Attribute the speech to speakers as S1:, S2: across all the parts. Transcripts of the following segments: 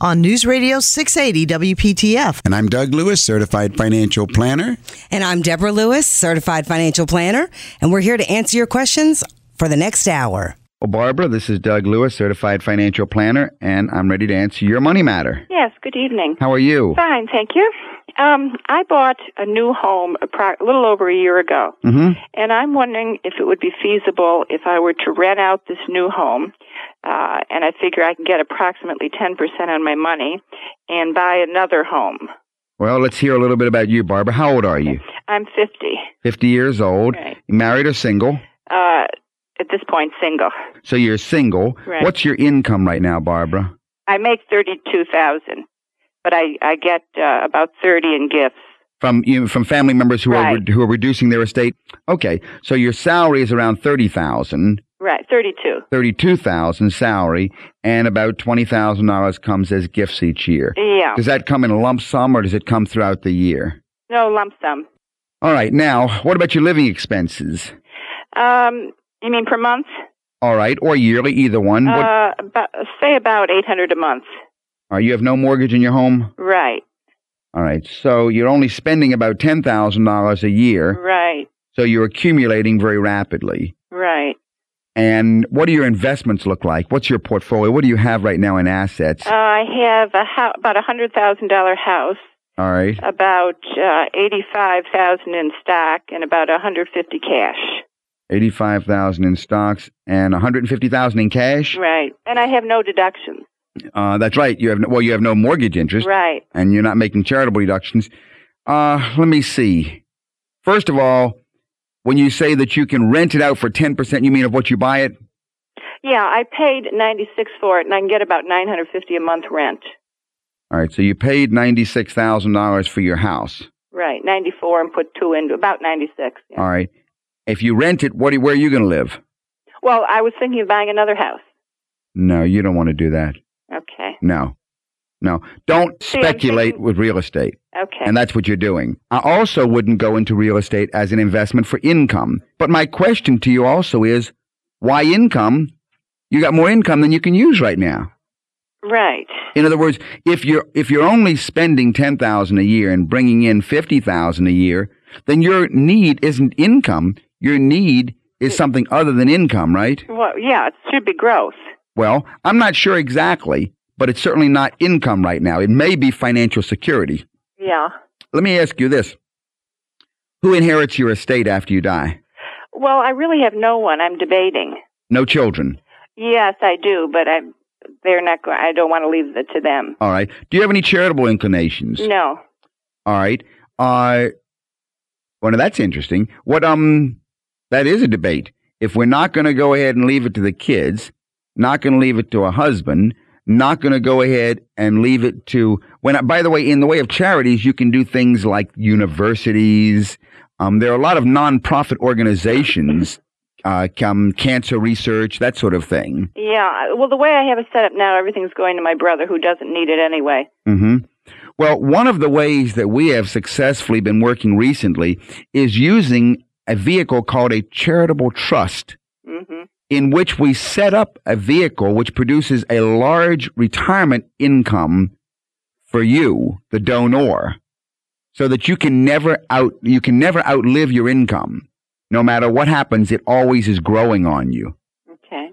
S1: on News Radio 680 WPTF.
S2: And I'm Doug Lewis, certified financial planner.
S3: And I'm Deborah Lewis, certified financial planner, and we're here to answer your questions for the next hour.
S2: Well, Barbara, this is Doug Lewis, certified financial planner, and I'm ready to answer your money matter.
S4: Yes, good evening.
S2: How are you?
S4: Fine, thank you. Um, I bought a new home a, pro- a little over a year ago,
S2: Mm-hmm.
S4: and I'm wondering if it would be feasible if I were to rent out this new home, uh, and I figure I can get approximately 10% on my money and buy another home.
S2: Well, let's hear a little bit about you, Barbara. How old are you?
S4: I'm 50.
S2: 50 years old.
S4: Right.
S2: Married or single?
S4: Uh, at this point, single.
S2: So you're single.
S4: Right.
S2: What's your income right now, Barbara?
S4: I make 32000 but I, I get uh, about 30 in gifts.
S2: From you from family members who are
S4: Right.
S2: re- who are reducing their estate. Okay, so your salary is around thirty thousand,
S4: Right, 32.
S2: thirty-two thousand salary, and about twenty thousand dollars comes as gifts each year.
S4: Yeah.
S2: Does that come in a lump sum or does it come throughout the year?
S4: No lump sum.
S2: All right, now what about your living expenses?
S4: Um, you mean per month?
S2: All right, or yearly, either one. What,
S4: Uh, about, say about 800 a month.
S2: all right, you have no mortgage in your home.
S4: Right,
S2: All right, so you're only spending about ten thousand dollars a year,
S4: right,
S2: so you're accumulating very rapidly.
S4: right.
S2: And what do your investments look like? What's your portfolio? What do you have right now in assets?
S4: Uh, I have a ho- about a hundred thousand dollar house,
S2: All right.
S4: about uh, eighty five thousand in stock, and about a hundred fifty cash.
S2: 85,000 in stocks and 150,000 in cash.
S4: Right, and I have no deductions.
S2: Uh, that's right. You have no, well, you have no mortgage interest
S4: Right.
S2: and you're not making charitable deductions. Uh, let me see. First of all, when you say that you can rent it out for 10%, you mean of what you buy it?
S4: Yeah, I paid ninety six for it, and I can get about nine hundred fifty a month rent.
S2: All right. So you paid $96,000 for your house.
S4: Right, ninety four, and put two into about ninety six. Yeah.
S2: All right. If you rent it, what, where are you going to live?
S4: Well, I was thinking of buying another house.
S2: No, you don't want to do that.
S4: Okay.
S2: No. No. Don't
S4: See,
S2: speculate
S4: thinking-
S2: with real estate.
S4: Okay.
S2: And that's what you're doing. I also wouldn't go into real estate as an investment for income. But my question to you also is why income? You got more income than you can use right now.
S4: right.
S2: In other words, if you're if you're only spending 10,000 a year and bringing in 50,000 a year, then your need isn't income. Your need is something other than income, right?
S4: Well, yeah, it should be growth.
S2: Well, I'm not sure exactly, but it's certainly not income right now. It may be financial security.
S4: Yeah.
S2: Let me ask you this. Who inherits your estate after you die?
S4: Well, I really have no one. I'm debating.
S2: No children.
S4: Yes, I do, but I they're not going. I don't want to leave it to them.
S2: All right. Do you have any charitable inclinations?
S4: No.
S2: All right. Uh, well, now that's interesting. What, um, that is a debate. If we're not going to go ahead and leave it to the kids, not going to leave it to a husband, not going to go ahead and leave it to, when, I, by the way, in the way of charities, you can do things like universities. Um, there are a lot of nonprofit organizations, uh, come cancer research, that sort of thing.
S4: Yeah. Well, the way I have it set up now, everything's going to my brother, who doesn't need it anyway.
S2: mm-hmm. Well, one of the ways that we have successfully been working recently is using a vehicle called a charitable trust,
S4: hmm
S2: in which we set up a vehicle which produces a large retirement income for you, the donor, so that you can never out you can never outlive your income. No matter what happens, it always is growing on you.
S4: Okay.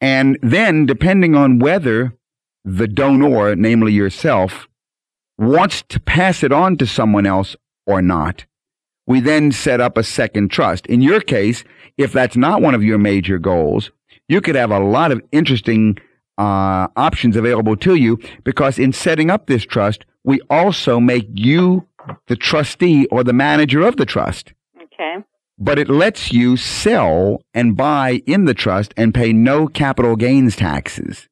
S2: And then, depending on whether the donor, namely yourself, wants to pass it on to someone else or not, we then set up a second trust. In your case, if that's not one of your major goals, you could have a lot of interesting uh, options available to you because in setting up this trust, we also make you the trustee or the manager of the trust.
S4: Okay.
S2: But it lets you sell and buy in the trust and pay no capital gains taxes.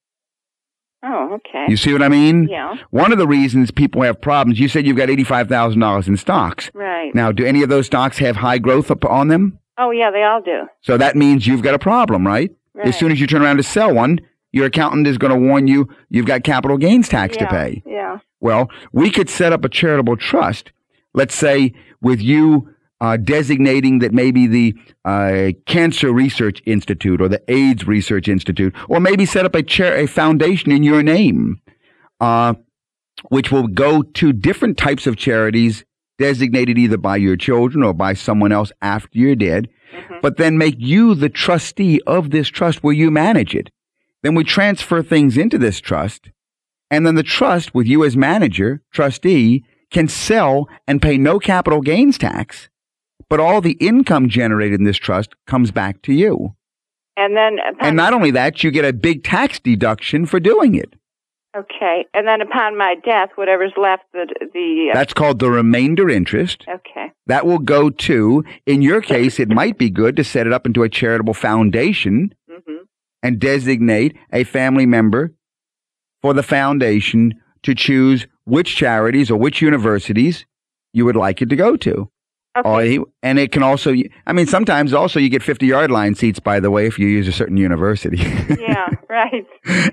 S4: Oh, okay.
S2: You see what I mean?
S4: Yeah.
S2: One of the reasons people have problems, you said you've got $85,000 in stocks.
S4: Right.
S2: Now, do any of those stocks have high growth up on them?
S4: Oh, yeah, they all do.
S2: So that means you've got a problem, right?
S4: Right.
S2: As soon as you turn around to sell one, your accountant is going to warn you you've got capital gains tax
S4: yeah.
S2: to pay.
S4: Yeah.
S2: Well, we could set up a charitable trust, let's say with you uh, designating that maybe the uh, Cancer Research Institute or the AIDS Research Institute, or maybe set up a, chair, a foundation in your name, uh, which will go to different types of charities designated either by your children or by someone else after you're dead, but then make you the trustee of this trust where you manage it. Then we transfer things into this trust, and then the trust, with you as manager, trustee, can sell and pay no capital gains tax, but all the income generated in this trust comes back to you.
S4: And then upon,
S2: And not only that, you get a big tax deduction for doing it.
S4: okay, and then upon my death, whatever's left, the the uh,
S2: That's called the remainder interest.
S4: okay,
S2: That will go to, in your case, it might be good to set it up into a charitable foundation
S4: hmm
S2: and designate a family member for the foundation to choose which charities or which universities you would like it to go to.
S4: Okay,
S2: he- and it can also, I mean, sometimes also you get 50 yard line seats, by the way, if you use a certain university.
S4: yeah, right,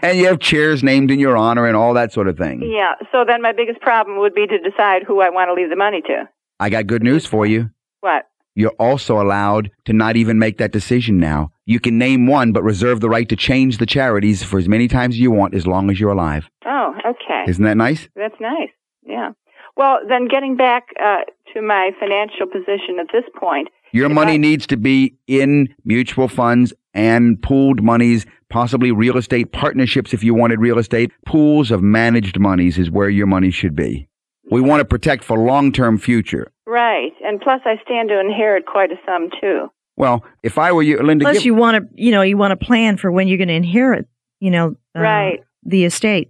S2: and you have chairs named in your honor and all that sort of thing.
S4: yeah. So then my biggest problem would be to decide who I want to leave the money to.
S2: I got good news for you.
S4: What?
S2: You're also allowed to not even make that decision now. You can name one, but reserve the right to change the charities for as many times as you want as long as you're alive.
S4: Oh, okay.
S2: Isn't that nice?
S4: That's nice. Yeah. Well, then getting back uh, to my financial position at this point,
S2: Your money
S4: I-
S2: needs to be in mutual funds and pooled monies, possibly real estate partnerships if you wanted real estate. Pools of managed monies is where your money should be. We want to protect for long-term future.
S4: right? And plus, I stand to inherit quite a sum too.
S2: Well, if I were you, Linda,
S1: Plus,
S2: give-
S1: you want to, you know, you want to plan for when you're going to inherit, you know, uh,
S4: Right.
S1: the estate.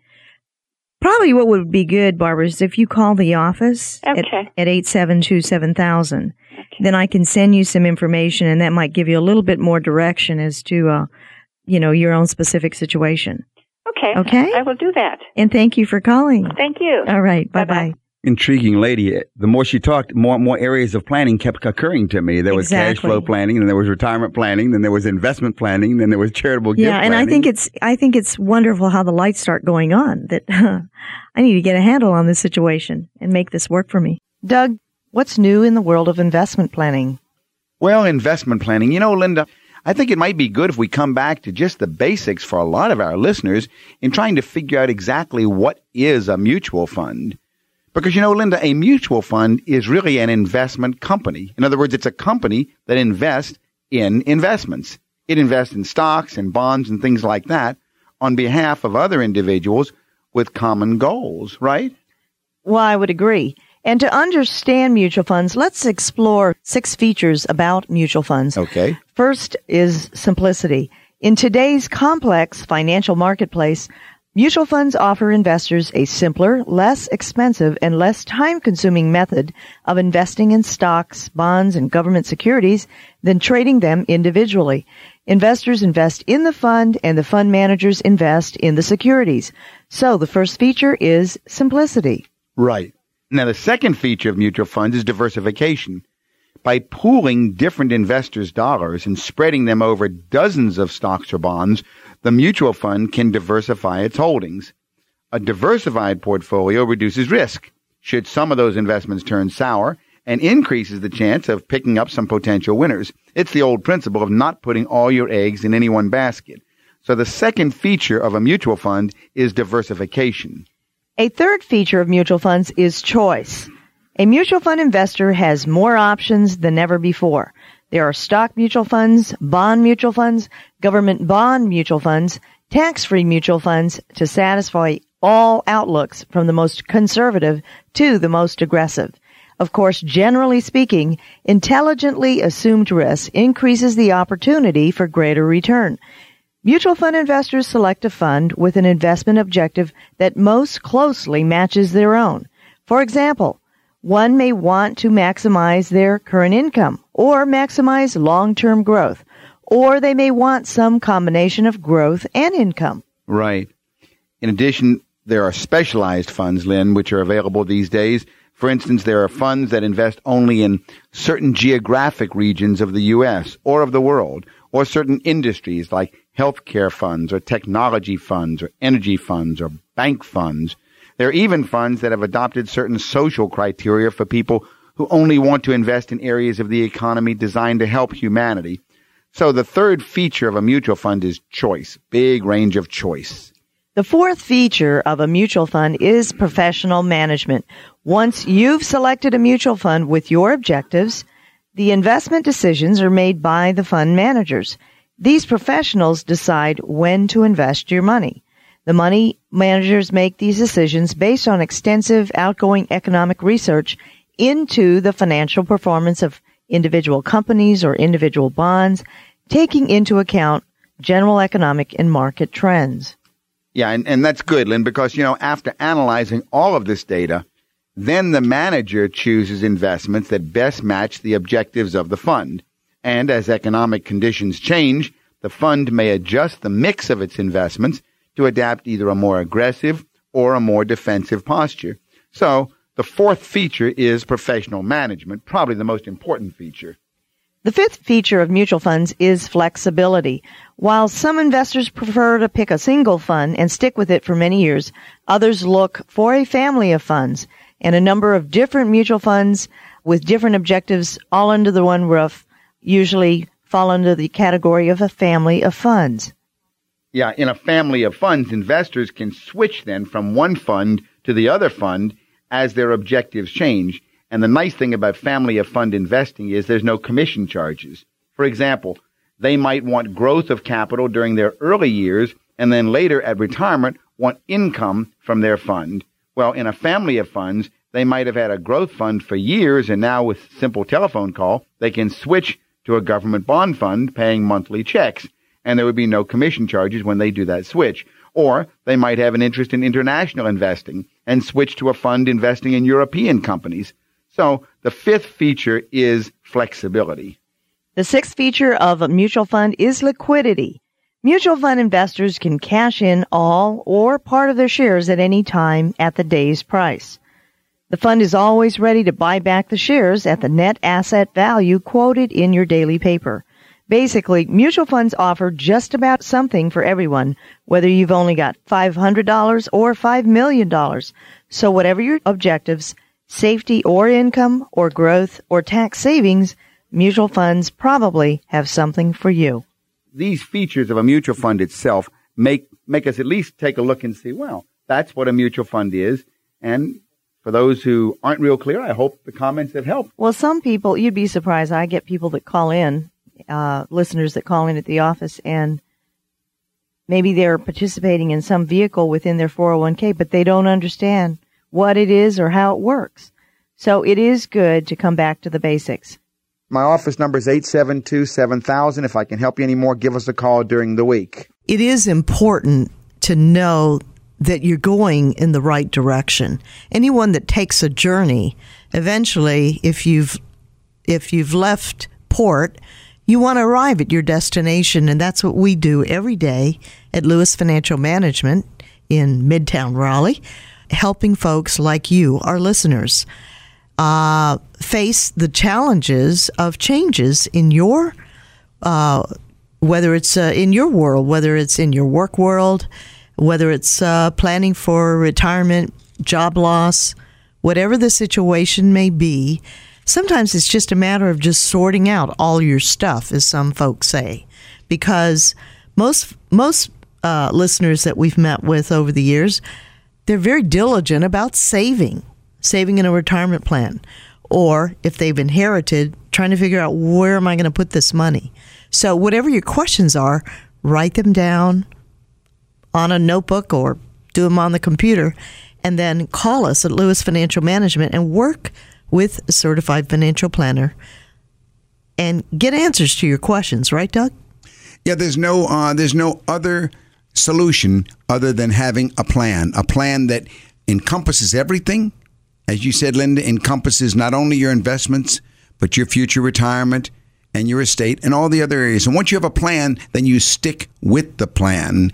S1: Probably what would be good, Barbara, is if you call the office
S4: Okay.
S1: at, at 872 7000.
S4: Okay.
S1: Then I can send you some information and that might give you a little bit more direction as to, uh, you know, your own specific situation.
S4: Okay.
S1: Okay.
S4: I will do that.
S1: And thank you for calling.
S4: Thank you.
S1: All right. Bye
S4: Bye-bye.
S1: Bye.
S2: intriguing lady. The more she talked, more and more areas of planning kept occurring to me. There was cash flow planning, and there was retirement planning, then there was investment planning, then there was charitable gift
S1: Yeah, and I think it's I think it's wonderful how the lights start going on. That I need to get a handle on this situation and make this work for me. Doug, what's new in the world of investment planning?
S2: Well, investment planning. You know, Linda, I think it might be good if we come back to just the basics for a lot of our listeners in trying to figure out exactly what is a mutual fund. Because, you know, Linda, a mutual fund is really an investment company. In other words, it's a company that invests in investments. It invests in stocks and bonds and things like that on behalf of other individuals with common goals, right?
S1: Well, I would agree. And to understand mutual funds, let's explore six features about mutual funds.
S2: Okay.
S1: First is simplicity. In today's complex financial marketplace, mutual funds offer investors a simpler, less expensive, and less time consuming method of investing in stocks, bonds, and government securities than trading them individually. Investors invest in the fund and the fund managers invest in the securities. So the first feature is simplicity.
S2: Right. Now, the second feature of mutual funds is diversification. By pooling different investors' dollars and spreading them over dozens of stocks or bonds, the mutual fund can diversify its holdings. A diversified portfolio reduces risk should some of those investments turn sour and increases the chance of picking up some potential winners. It's the old principle of not putting all your eggs in any one basket. So the second feature of a mutual fund is diversification.
S1: A third feature of mutual funds is choice. A mutual fund investor has more options than ever before. There are stock mutual funds, bond mutual funds, government bond mutual funds, tax-free mutual funds to satisfy all outlooks from the most conservative to the most aggressive. Of course, generally speaking, intelligently assumed risk increases the opportunity for greater return. Mutual fund investors select a fund with an investment objective that most closely matches their own. For example, one may want to maximize their current income or maximize long-term growth, or they may want some combination of growth and income.
S2: Right. In addition, there are specialized funds, Lynn, which are available these days for instance, there are funds that invest only in certain geographic regions of the U.S. or of the world, or certain industries like healthcare funds or technology funds or energy funds or bank funds. There are even funds that have adopted certain social criteria for people who only want to invest in areas of the economy designed to help humanity. So the third feature of a mutual fund is choice, big range of choice.
S1: The fourth feature of a mutual fund is professional management. Once you've selected a mutual fund with your objectives, the investment decisions are made by the fund managers. These professionals decide when to invest your money. The money managers make these decisions based on extensive outgoing economic research into the financial performance of individual companies or individual bonds, taking into account general economic and market trends.
S2: Yeah, and, and that's good, Lynn, because, you know, after analyzing all of this data, then the manager chooses investments that best match the objectives of the fund. And as economic conditions change, the fund may adjust the mix of its investments to adapt either a more aggressive or a more defensive posture. So the fourth feature is professional management, probably the most important feature.
S1: The fifth feature of mutual funds is flexibility. While some investors prefer to pick a single fund and stick with it for many years, others look for a family of funds and a number of different mutual funds with different objectives all under the one roof usually fall under the category of a family of funds.
S2: Yeah, in a family of funds, investors can switch then from one fund to the other fund as their objectives change. And the nice thing about family of fund investing is there's no commission charges. For example, they might want growth of capital during their early years and then later at retirement want income from their fund. Well, in a family of funds, they might have had a growth fund for years and now with simple telephone call, they can switch to a government bond fund paying monthly checks and there would be no commission charges when they do that switch. Or they might have an interest in international investing and switch to a fund investing in European companies. So the fifth feature is flexibility.
S1: The sixth feature of a mutual fund is liquidity. Mutual fund investors can cash in all or part of their shares at any time at the day's price. The fund is always ready to buy back the shares at the net asset value quoted in your daily paper. Basically, mutual funds offer just about something for everyone, whether you've only got $500 or $5 million. So whatever your objectives, safety or income or growth or tax savings, mutual funds probably have something for you.
S2: These features of a mutual fund itself make, make us at least take a look and see, well, that's what a mutual fund is. And for those who aren't real clear, I hope the comments have helped.
S1: Well, some people, you'd be surprised. I get people that call in, uh, listeners that call in at the office and maybe they're participating in some vehicle within their 401k, but they don't understand what it is or how it works. So it is good to come back to the basics.
S2: My office number is 872 7000. If I can help you anymore, give us a call during the week.
S1: It is important to know that you're going in the right direction. Anyone that takes a journey, eventually, if you've if you've left port, you want to arrive at your destination, and that's what we do every day at Lewis Financial Management in Midtown Raleigh helping folks like you, our listeners, uh, face the challenges of changes in your, uh, whether it's uh, in your world, whether it's in your work world, whether it's uh, planning for retirement, job loss, whatever the situation may be. Sometimes it's just a matter of just sorting out all your stuff, as some folks say, because most most uh, listeners that we've met with over the years they're very diligent about saving, saving in a retirement plan, or if they've inherited, trying to figure out where am I going to put this money. So, whatever your questions are, write them down on a notebook or do them on the computer, and then call us at Lewis Financial Management and work with a certified financial planner and get answers to your questions, right, Doug?
S5: Yeah, there's no uh, there's no other solution other than having a plan, a plan that encompasses everything. As you said, Linda, encompasses not only your investments but your future retirement and your estate and all the other areas. And once you have a plan, then you stick with the plan.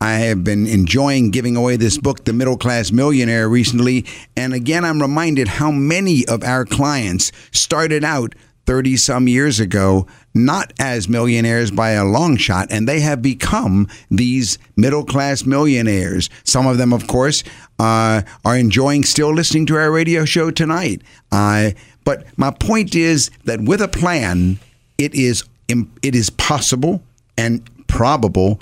S5: I have been enjoying giving away this book, The Middle Class Millionaire, recently. And again, I'm reminded how many of our clients started out 30 some years ago, not as millionaires by a long shot, and they have become these middle class millionaires. Some of them, of course, uh, are enjoying still listening to our radio show tonight. Uh, but my point is that with a plan, it is it is possible and probable,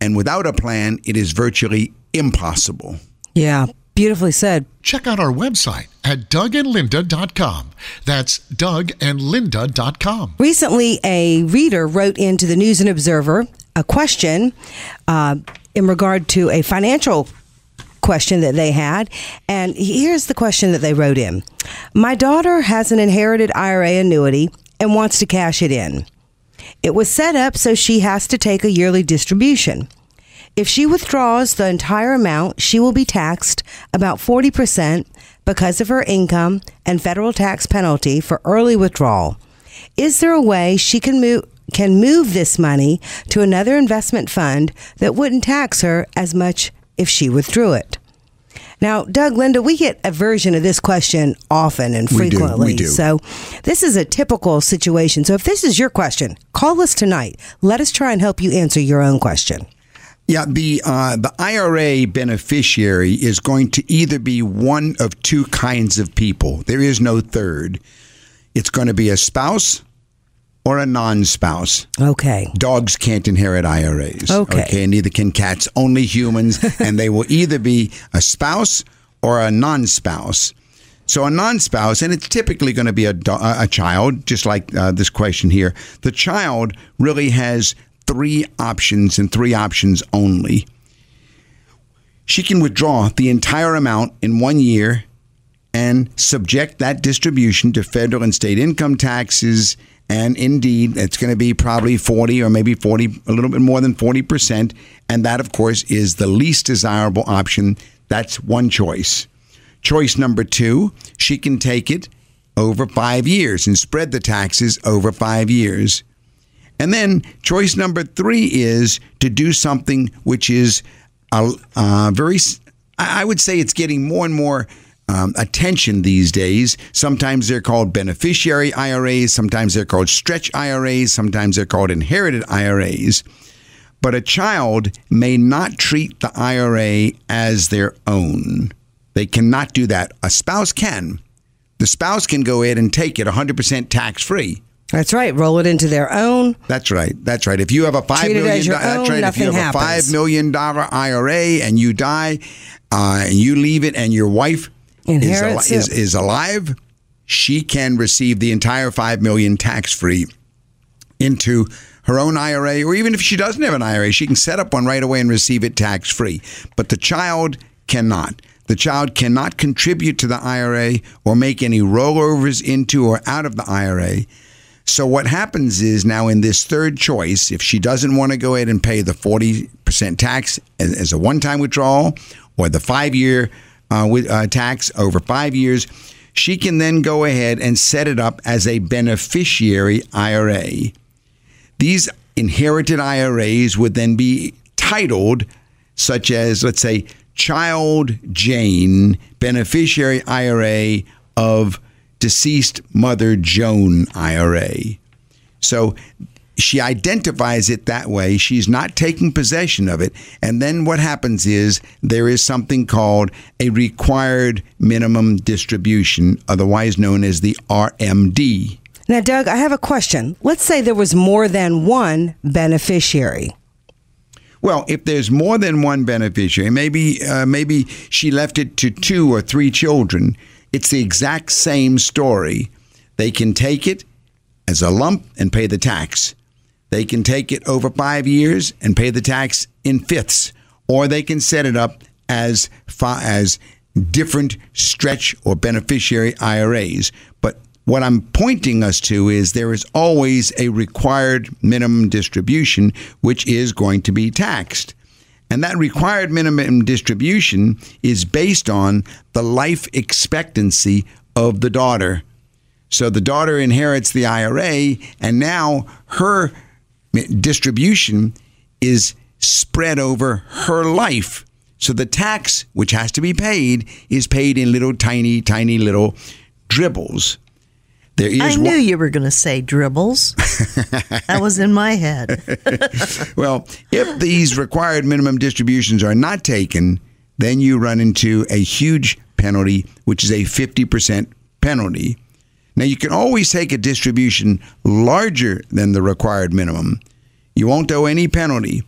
S5: and without a plan, it is virtually impossible.
S3: Yeah, beautifully said.
S6: Check out our website at dougandlinda.com. That's dougandlinda.com.
S3: Recently, a reader wrote into the News and Observer a question uh, in regard to a financial question that they had. And here's the question that they wrote in My daughter has an inherited IRA annuity and wants to cash it in. It was set up so she has to take a yearly distribution. If she withdraws the entire amount, she will be taxed about 40% because of her income and federal tax penalty for early withdrawal. Is there a way she can move can move this money to another investment fund that wouldn't tax her as much if she withdrew it? Now, Doug, Linda, we get a version of this question often and frequently.
S5: We do, we do.
S3: So, this is a typical situation. So, if this is your question, call us tonight. Let us try and help you answer your own question.
S5: Yeah, the uh, the IRA beneficiary is going to either be one of two kinds of people. There is no third. It's going to be a spouse or a non-spouse.
S3: Okay.
S5: Dogs can't inherit IRAs.
S3: Okay.
S5: Okay, neither can cats. Only humans, and they will either be a spouse or a non-spouse. So a non-spouse, and it's typically going to be a, do- a child, just like uh, this question here. The child really has three options and three options only. She can withdraw the entire amount in one year and subject that distribution to federal and state income taxes. And indeed, it's going to be probably 40 or maybe 40, a little bit more than 40%. And that, of course, is the least desirable option. That's one choice. Choice number two, she can take it over five years and spread the taxes over five years. And then choice number three is to do something which is a, uh, very, I I would say it's getting more and more um, attention these days. Sometimes they're called beneficiary IRAs, sometimes they're called stretch IRAs, sometimes they're called inherited IRAs. But a child may not treat the IRA as their own. They cannot do that. A spouse can. The spouse can go ahead and take it 100% tax free.
S3: That's right. Roll it into their own.
S5: That's right. That's right. If you have a five
S3: Treat
S5: million, do- that's right. If you have
S3: nothing
S5: a five million dollar IRA and you die, uh, and you leave it, and your wife is, al- is is alive, she can receive the entire five million tax free into her own IRA, or even if she doesn't have an IRA, she can set up one right away and receive it tax free. But the child cannot. The child cannot contribute to the IRA or make any rollovers into or out of the IRA. So what happens is now in this third choice, if she doesn't want to go ahead and pay the 40% tax as, as a one-time withdrawal or the five-year uh, wi- uh, tax over five years, she can then go ahead and set it up as a beneficiary IRA. These inherited IRAs would then be titled, such as, let's say, Child Jane Beneficiary IRA of Deceased Mother Joan IRA. So she identifies it that way. She's not taking possession of it. And then what happens is there is something called a required minimum distribution, otherwise known as the RMD.
S3: Now, Doug, I have a question. Let's say there was more than one beneficiary.
S5: Well, if there's more than one beneficiary, maybe uh, maybe she left it to two or three children. It's the exact same story. They can take it as a lump and pay the tax. They can take it over five years and pay the tax in fifths, or they can set it up as far as different stretch or beneficiary IRAs. But what I'm pointing us to is there is always a required minimum distribution, which is going to be taxed. And that required minimum distribution is based on the life expectancy of the daughter. So the daughter inherits the IRA, and now her distribution is spread over her life. So the tax, which has to be paid, is paid in little tiny, tiny little dribbles.
S1: There is I knew one- you were going to say dribbles. that was in my head.
S5: well, if these required minimum distributions are not taken, then you run into a huge penalty, which is a 50% penalty. Now, you can always take a distribution larger than the required minimum. You won't owe any penalty.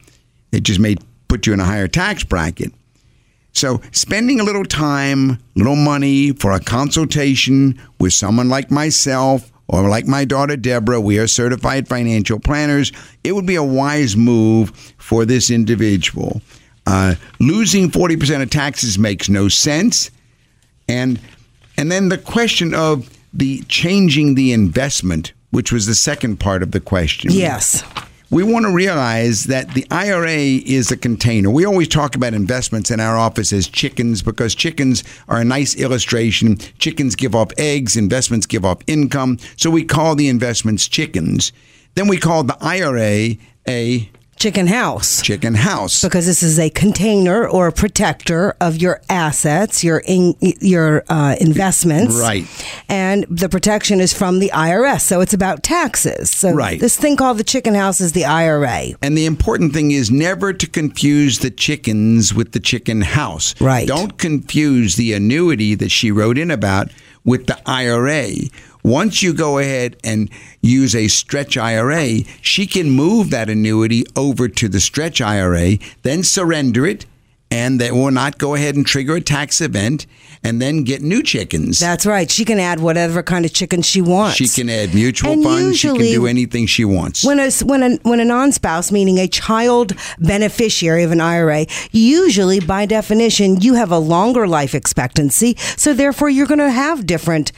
S5: It just may put you in a higher tax bracket. So, spending a little time, little money for a consultation with someone like myself or like my daughter Deborah, we are certified financial planners, it would be a wise move for this individual. Uh, losing 40% of taxes makes no sense. And, and then the question of the changing the investment, which was the second part of the question.
S3: Yes
S5: we want to realize that the IRA is a container. We always talk about investments in our office as chickens because chickens are a nice illustration. Chickens give off eggs, investments give off income. So we call the investments chickens. Then we call the IRA a
S3: chicken house.
S5: Chicken house.
S3: Because this is a container or a protector of your assets, your in, your uh, investments.
S5: Right.
S3: And the protection is from the IRS, so it's about taxes. So
S5: right.
S3: this thing called the chicken house is the IRA.
S5: And the important thing is never to confuse the chickens with the chicken house.
S3: Right.
S5: Don't confuse the annuity that she wrote in about with the IRA once you go ahead and use a stretch IRA, she can move that annuity over to the stretch IRA, then surrender it, and that will not go ahead and trigger a tax event and then get new chickens.
S3: That's right. She can add whatever kind of chicken she wants.
S5: She can add mutual and funds. She can do anything she wants.
S3: When a, when a, when a non spouse, meaning a child beneficiary of an IRA, usually by definition, you have a longer life expectancy. So therefore, you're going to have different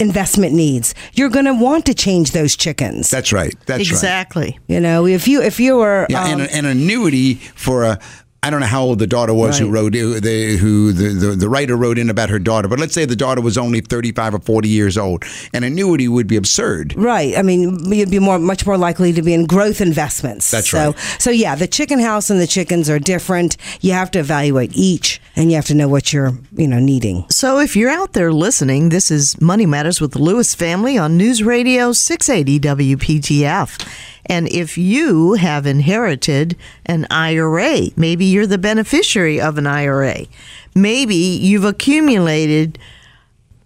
S3: investment needs. You're going to want to change those chickens.
S5: That's right. That's
S1: exactly.
S5: right.
S3: You know, if you if you were
S5: yeah, um, and an annuity for a I don't know how old the daughter was right. who wrote the, who the, the, the writer wrote in about her daughter, but let's say the daughter was only thirty five or forty years old. An annuity would be absurd,
S3: right? I mean, you'd be more much more likely to be in growth investments.
S5: That's
S3: so,
S5: right.
S3: So yeah, the chicken house and the chickens are different. You have to evaluate each, and you have to know what you're you know needing.
S1: So if you're out there listening, this is Money Matters with the Lewis family on News Radio six eighty WPTF. And if you have inherited an IRA, maybe you're the beneficiary of an IRA, maybe you've accumulated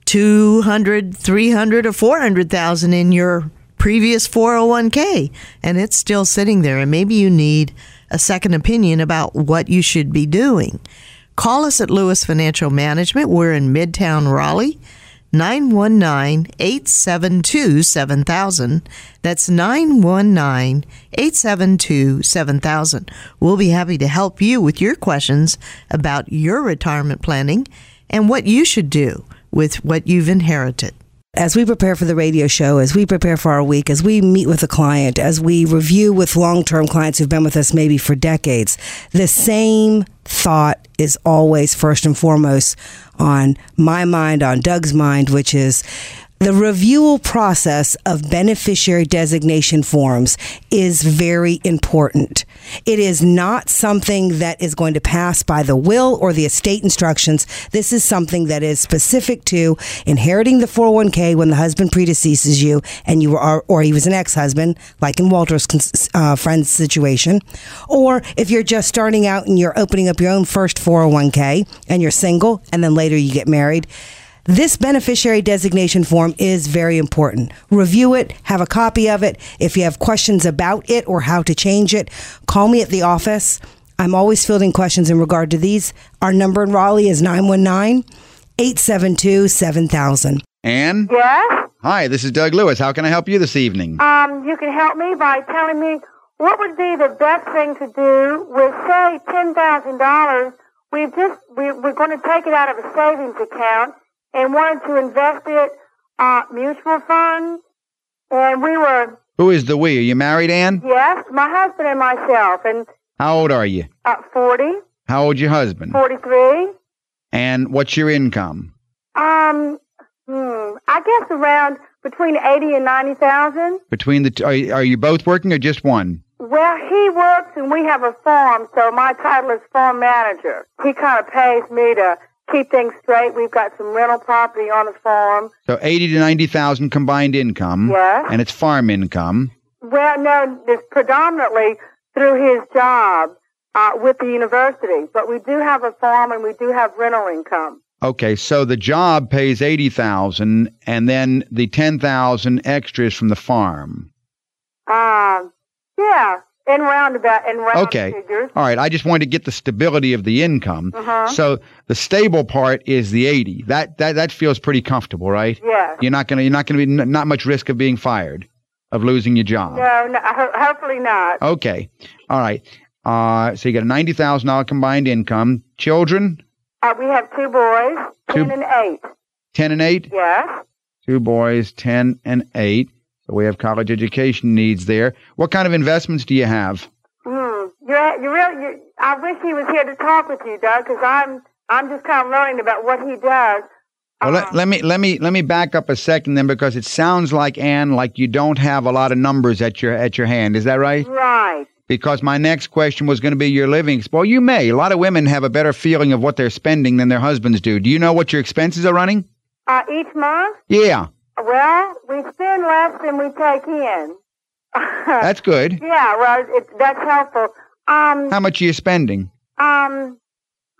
S1: 200, 300 or 400,000 in your previous 401k and it's still sitting there and maybe you need a second opinion about what you should be doing. Call us at Lewis Financial Management. We're in Midtown Raleigh. 919 872 7000. That's 919 872 7000. We'll be happy to help you with your questions about your retirement planning and what you should do with what you've inherited
S3: as we prepare for the radio show, as we prepare for our week, as we meet with a client, as we review with long term clients who've been with us maybe for decades, the same thought is always first and foremost on my mind, on Doug's mind, which is the review process of beneficiary designation forms is very important. It is not something that is going to pass by the will or the estate instructions. This is something that is specific to inheriting the 401k when the husband predeceases you and you are, or he was an ex-husband, like in Walter's uh, friend's situation, or if you're just starting out and you're opening up your own first 401k and you're single and then later you get married this beneficiary designation form is very important. Review it, have a copy of it. If you have questions about it or how to change it, call me at the office. I'm always fielding questions in regard to these. Our number in Raleigh is 919 872 7000.
S5: Anne?
S7: Yes?
S5: Hi, this is Doug Lewis. How can I help you this evening?
S7: Um, you can help me by telling me what would be the best thing to do with, say, $10,000 we've just we, we're going to take it out of a savings account and wanted to invest it uh, mutual funds. And we were
S2: Who is the we? Are you married, Ann?
S7: yes, my husband and myself, and
S2: How old are you?
S7: uh, 40,
S2: How old's your husband?
S7: 43.
S2: And what's your income?
S7: Um, hmm, I guess around between 80 and 90,000.
S2: Between the two, are, you- are you both working or just one?
S7: Well, he works and we have a farm, so my title is farm manager. He kind of pays me to keep things straight. We've got some rental property on the farm.
S2: So eighty to ninety thousand combined income.
S7: Yes.
S2: And it's farm income.
S7: Well, no, it's predominantly through his job uh, with the university, but we do have a farm and we do have rental income.
S2: Okay, so the job pays eighty thousand, and then the ten thousand extras from the farm.
S7: Um, yeah, in roundabout, in round
S2: Okay.
S7: figures.
S2: All right, I just wanted to get the stability of the income.
S7: Uh-huh.
S2: So the stable part is the eighty. That that that feels pretty comfortable, right?
S7: Yes.
S2: You're not gonna you're not gonna be n- not much risk of being fired, of losing your job.
S7: No, no, ho- hopefully not.
S2: Okay, all right. Uh, so you got a ninety thousand dollar combined income. Children,
S7: Uh, we have two boys,
S2: Two-
S7: 10 and 8.
S2: ten and eight.
S7: Yes.
S2: Two boys, ten and eight. So we have college education needs there. What kind of investments do you have?
S7: Hmm. You're, you really, you, I wish he was here to talk with you, Doug, because I'm, I'm just kind of learning about what he does.
S2: Well, let, let me let me let me back up a second then, because it sounds like Ann, like you don't have a lot of numbers at your at your hand. Is that right?
S7: Right.
S2: Because my next question was going to be your living. Well, you may. A lot of women have a better feeling of what they're spending than their husbands do. Do you know what your expenses are running?
S7: Uh, each month?
S2: Yeah,
S7: Well, we spend less than we take in.
S2: that's good.
S7: yeah, well, it, that's helpful. Um,
S2: How much are you spending?
S7: um,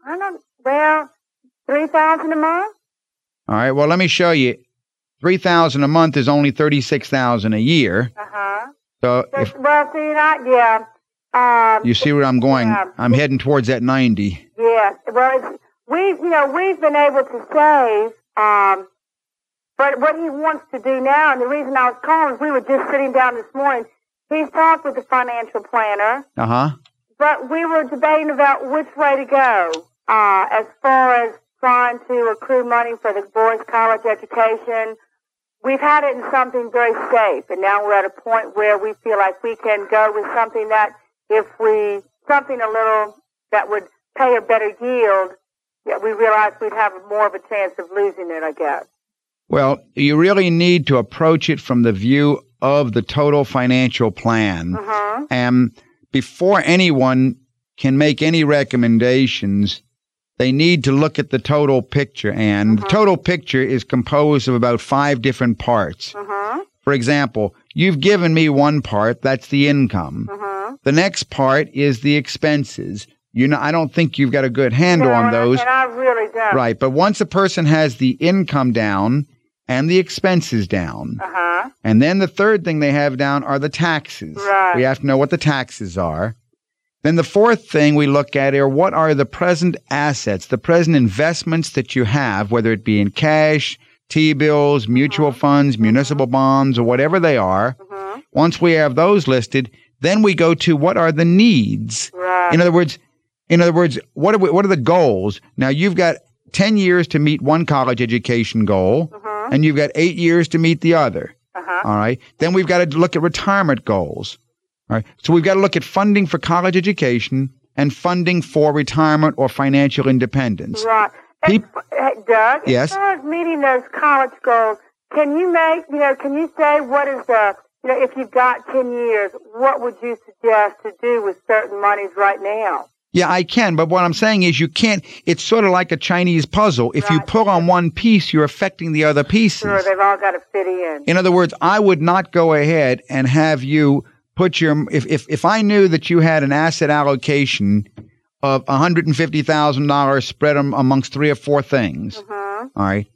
S7: I don't, well, 3000 a month?
S2: All right. Well, let me show you. Three thousand a month is only thirty six thousand a year.
S7: Uh-huh.
S2: So if
S7: well, see, not, yeah. Um,
S2: you see where I'm going,
S7: Yeah.
S2: I'm heading towards that ninety.
S7: Yeah. Well, it's, we've you know we've been able to save. Um, but what he wants to do now, and the reason I was calling is we were just sitting down this morning. He's talked with the financial planner,
S2: Uh huh.
S7: but we were debating about which way to go uh, as far as trying to accrue money for the boys' college education. We've had it in something very safe, and now we're at a point where we feel like we can go with something that, if we something a little that would pay a better yield, yeah, we realize we'd have more of a chance of losing it. I guess.
S2: Well, you really need to approach it from the view of the total financial plan.
S7: Uh-huh.
S2: And before anyone can make any recommendations, they need to look at the total picture. And the total picture is composed of about five different parts.
S7: Uh-huh.
S2: For example, you've given me one part, that's the income.
S7: Uh-huh.
S2: The next part is the expenses. You know, I don't think you've got a good handle
S7: No,
S2: on those.
S7: and I really don't.
S2: Right. But once a person has the income down and the expenses down,
S7: Uh-huh.
S2: and then the third thing they have down are the taxes.
S7: Right.
S2: We have to know what the taxes are. Then the fourth thing we look at are what are the present assets, the present investments that you have, whether it be in cash, T bills, mutual
S7: Uh-huh.
S2: funds, municipal bonds, or whatever they are.
S7: Uh-huh.
S2: Once we have those listed, then we go to what are the needs.
S7: Right.
S2: In other words, in other words, what are we, what are the goals? Now you've got 10 years to meet one college education goal
S7: Uh-huh.
S2: And you've got 8 years to meet the other.
S7: Uh-huh.
S2: All right? Then we've got to look at retirement goals. All right? So we've got to look at funding for college education and funding for retirement or financial independence.
S7: Right.
S2: Peop-
S7: Hey, Doug,
S2: Yes?
S7: as far as meeting those college goals, can you make, you know, can you say what is the, you know, if you've got 10 years, what would you suggest to do with certain monies right now?
S2: Yeah, I can, but what I'm saying is you can't it's sort of like a Chinese puzzle. If you
S7: Right.
S2: pull on one piece, you're affecting the other pieces.
S7: Sure, they've all got to fit in.
S2: In other words, I would not go ahead and have you put your if if, if I knew that you had an asset allocation of $150,000 spread am- amongst three or four things.
S7: Uh-huh.
S2: all right.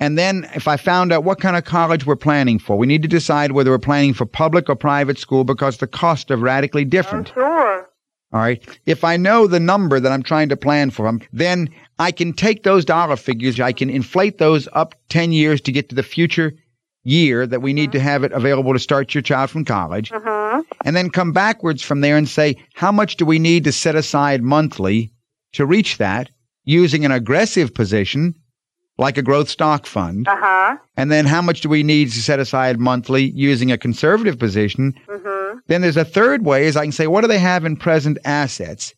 S2: And then if I found out what kind of college we're planning for, we need to decide whether we're planning for public or private school because the costs are radically
S7: Oh,
S2: different.
S7: sure.
S2: All right. If I know the number that I'm trying to plan for them, then I can take those dollar figures, I can inflate those up 10 years to get to the future year that we need to have it available to start your child from college,
S7: Uh-huh.
S2: and then come backwards from there and say, how much do we need to set aside monthly to reach that? using an aggressive position like a growth stock fund?
S7: Uh huh.
S2: And then how much do we need to set aside monthly using a conservative position?
S7: Mm-hmm.
S2: Then there's a third way is I can say, what do they have in present assets?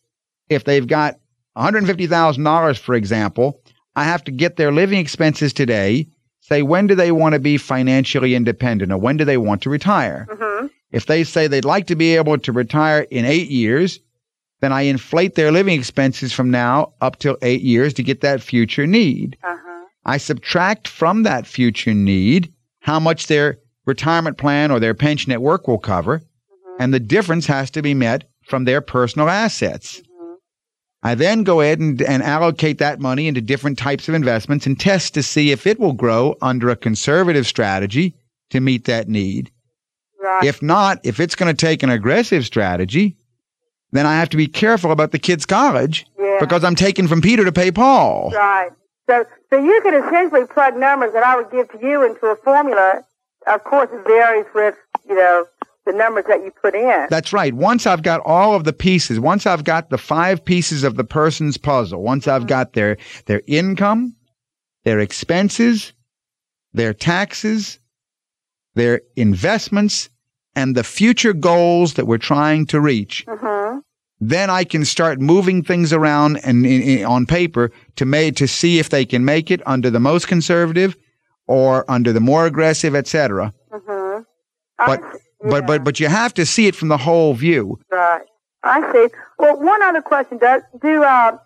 S2: If they've got $150,000, for example, I have to get their living expenses today. Say, when do they want to be financially independent or when do they want to retire?
S7: Mm-hmm.
S2: If they say they'd like to be able to retire in eight years, then I inflate their living expenses from now up till eight years to get that future need.
S7: Uh-huh.
S2: I subtract from that future need how much their retirement plan or their pension at work will cover, and the difference has to be met from their personal assets. Mm-hmm. I then go ahead and, and allocate that money into different types of investments and test to see if it will grow under a conservative strategy to meet that need.
S7: Right.
S2: If not, if it's going to take an aggressive strategy, then I have to be careful about the kid's college
S7: Yeah.
S2: because I'm taking from Peter to pay Paul.
S7: Right. So, so you could essentially plug numbers that I would give to you into a formula. Of course, it varies with you know the numbers that you put in.
S2: That's right. Once I've got all of the pieces, once I've got the five pieces of the person's puzzle, once I've got their their income, their expenses, their taxes, their investments, and the future goals that we're trying to reach,
S7: mm-hmm.
S2: then I can start moving things around and in, in- on paper to make to see if they can make it under the most conservative or under the more aggressive, etc.
S7: Mm-hmm.
S2: But but but but you have to see it from the whole view.
S7: Right. I see. Well, one other question: Does do uh,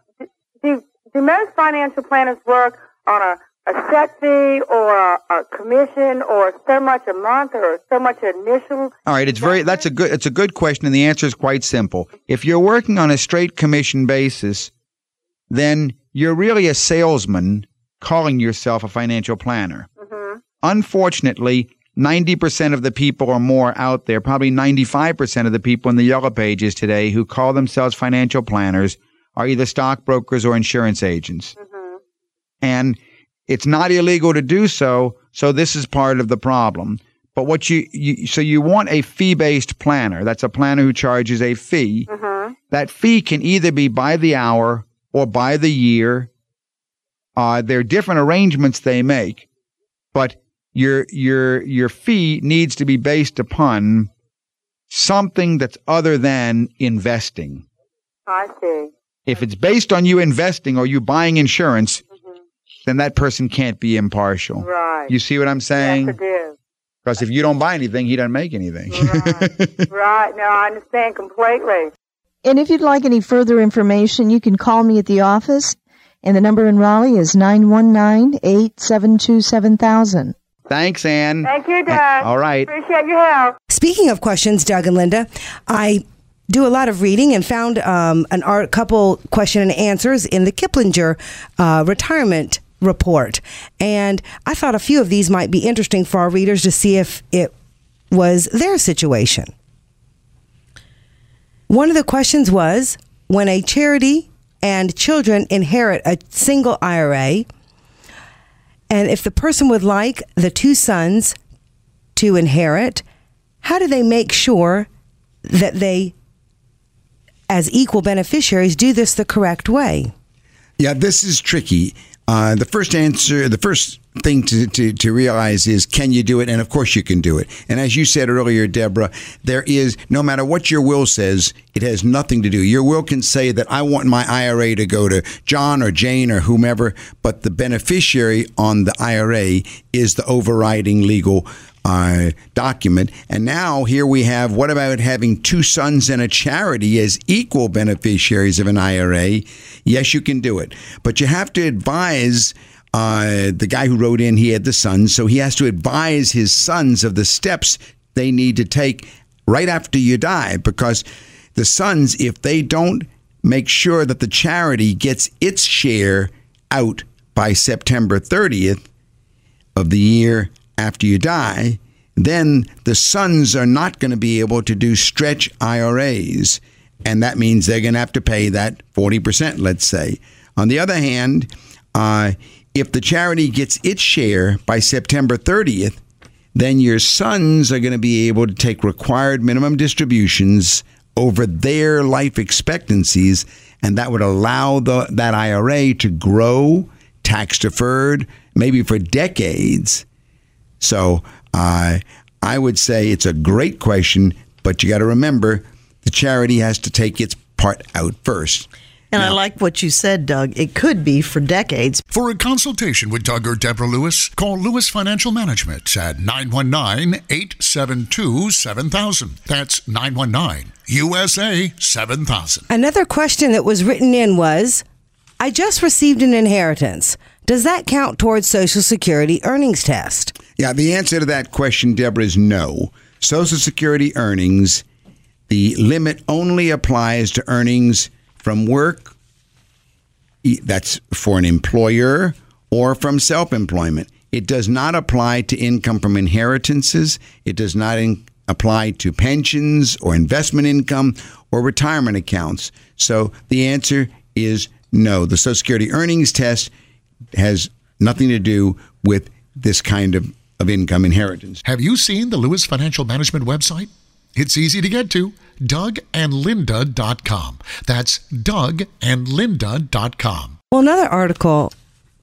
S7: do do most financial planners work on a, a set fee or a, a commission or so much a month or so much initial?
S2: All right, it's very that's a good it's a good question and the answer is quite simple. If you're working on a straight commission basis, then you're really a salesman calling yourself a financial planner.
S7: Mm-hmm.
S2: Unfortunately, 90% of the people or more out there, probably 95% of the people in the yellow pages today who call themselves financial planners are either stockbrokers or insurance agents.
S7: Mm-hmm.
S2: And it's not illegal to do so, so this is part of the problem. But what you, you so you want a fee-based planner. That's a planner who charges a fee.
S7: Mm-hmm.
S2: That fee can either be by the hour or by the year. Uh, there are different arrangements they make, but your your your fee needs to be based upon something that's other than investing.
S7: I see.
S2: If it's based on you investing or you buying insurance, mm-hmm. then that person can't be impartial.
S7: Right.
S2: You see what I'm saying?
S7: I do.
S2: Because if you don't buy anything, he doesn't make anything.
S7: Right. right. No, I understand completely.
S1: And if you'd like any further information, you can call me at the office. And the number in Raleigh is 919-872-7000.
S2: Thanks, Ann.
S7: Thank you, Doug.
S2: All right.
S7: Appreciate your help.
S3: Speaking of questions, Doug and Linda, I do a lot of reading and found um, an art couple question and answers in the Kiplinger uh, retirement report, and I thought a few of these might be interesting for our readers to see if it was their situation. One of the questions was when a charity and children inherit a single IRA, and if the person would like the two sons to inherit, how do they make sure that they, as equal beneficiaries, do this the correct way?
S5: Yeah, this is tricky. Uh, the first answer, the first thing to, to, to realize is can you do it? And of course you can do it. And as you said earlier, Deborah, there is, no matter what your will says, it has nothing to do. Your will can say that I want my IRA to go to John or Jane or whomever, but the beneficiary on the IRA is the overriding legal uh, document. And now here we have what about having two sons and a charity as equal beneficiaries of an IRA? Yes, you can do it. But you have to advise uh, the guy who wrote in, he had the sons, so he has to advise his sons of the steps they need to take right after you die because the sons, if they don't make sure that the charity gets its share out by September 30th of the year after you die, then the sons are not going to be able to do stretch IRAs. And that means they're going to have to pay that 40%, let's say. On the other hand, uh, if the charity gets its share by September 30th, then your sons are going to be able to take required minimum distributions over their life expectancies, and that would allow the, that IRA to grow tax deferred, maybe for decades. So uh, I would say it's a great question, but you got to remember the charity has to take its part out first.
S1: And I like what you said, Doug. It could be for decades.
S6: For a consultation with Doug or Deborah Lewis, call Lewis Financial Management at 919 872 7000. That's 919 USA 7000.
S3: Another question that was written in was I just received an inheritance. Does that count towards Social Security earnings test?
S5: Yeah, the answer to that question, Deborah, is no. Social Security earnings, the limit only applies to earnings from work, that's for an employer, or from self employment. It does not apply to income from inheritances. It does not in- apply to pensions or investment income or retirement accounts. So the answer is no. The Social Security earnings test has nothing to do with this kind of, of income inheritance.
S6: Have you seen the Lewis Financial Management website? It's easy to get to. DougAndLinda.com. That's DougAndLinda.com.
S3: Well, another article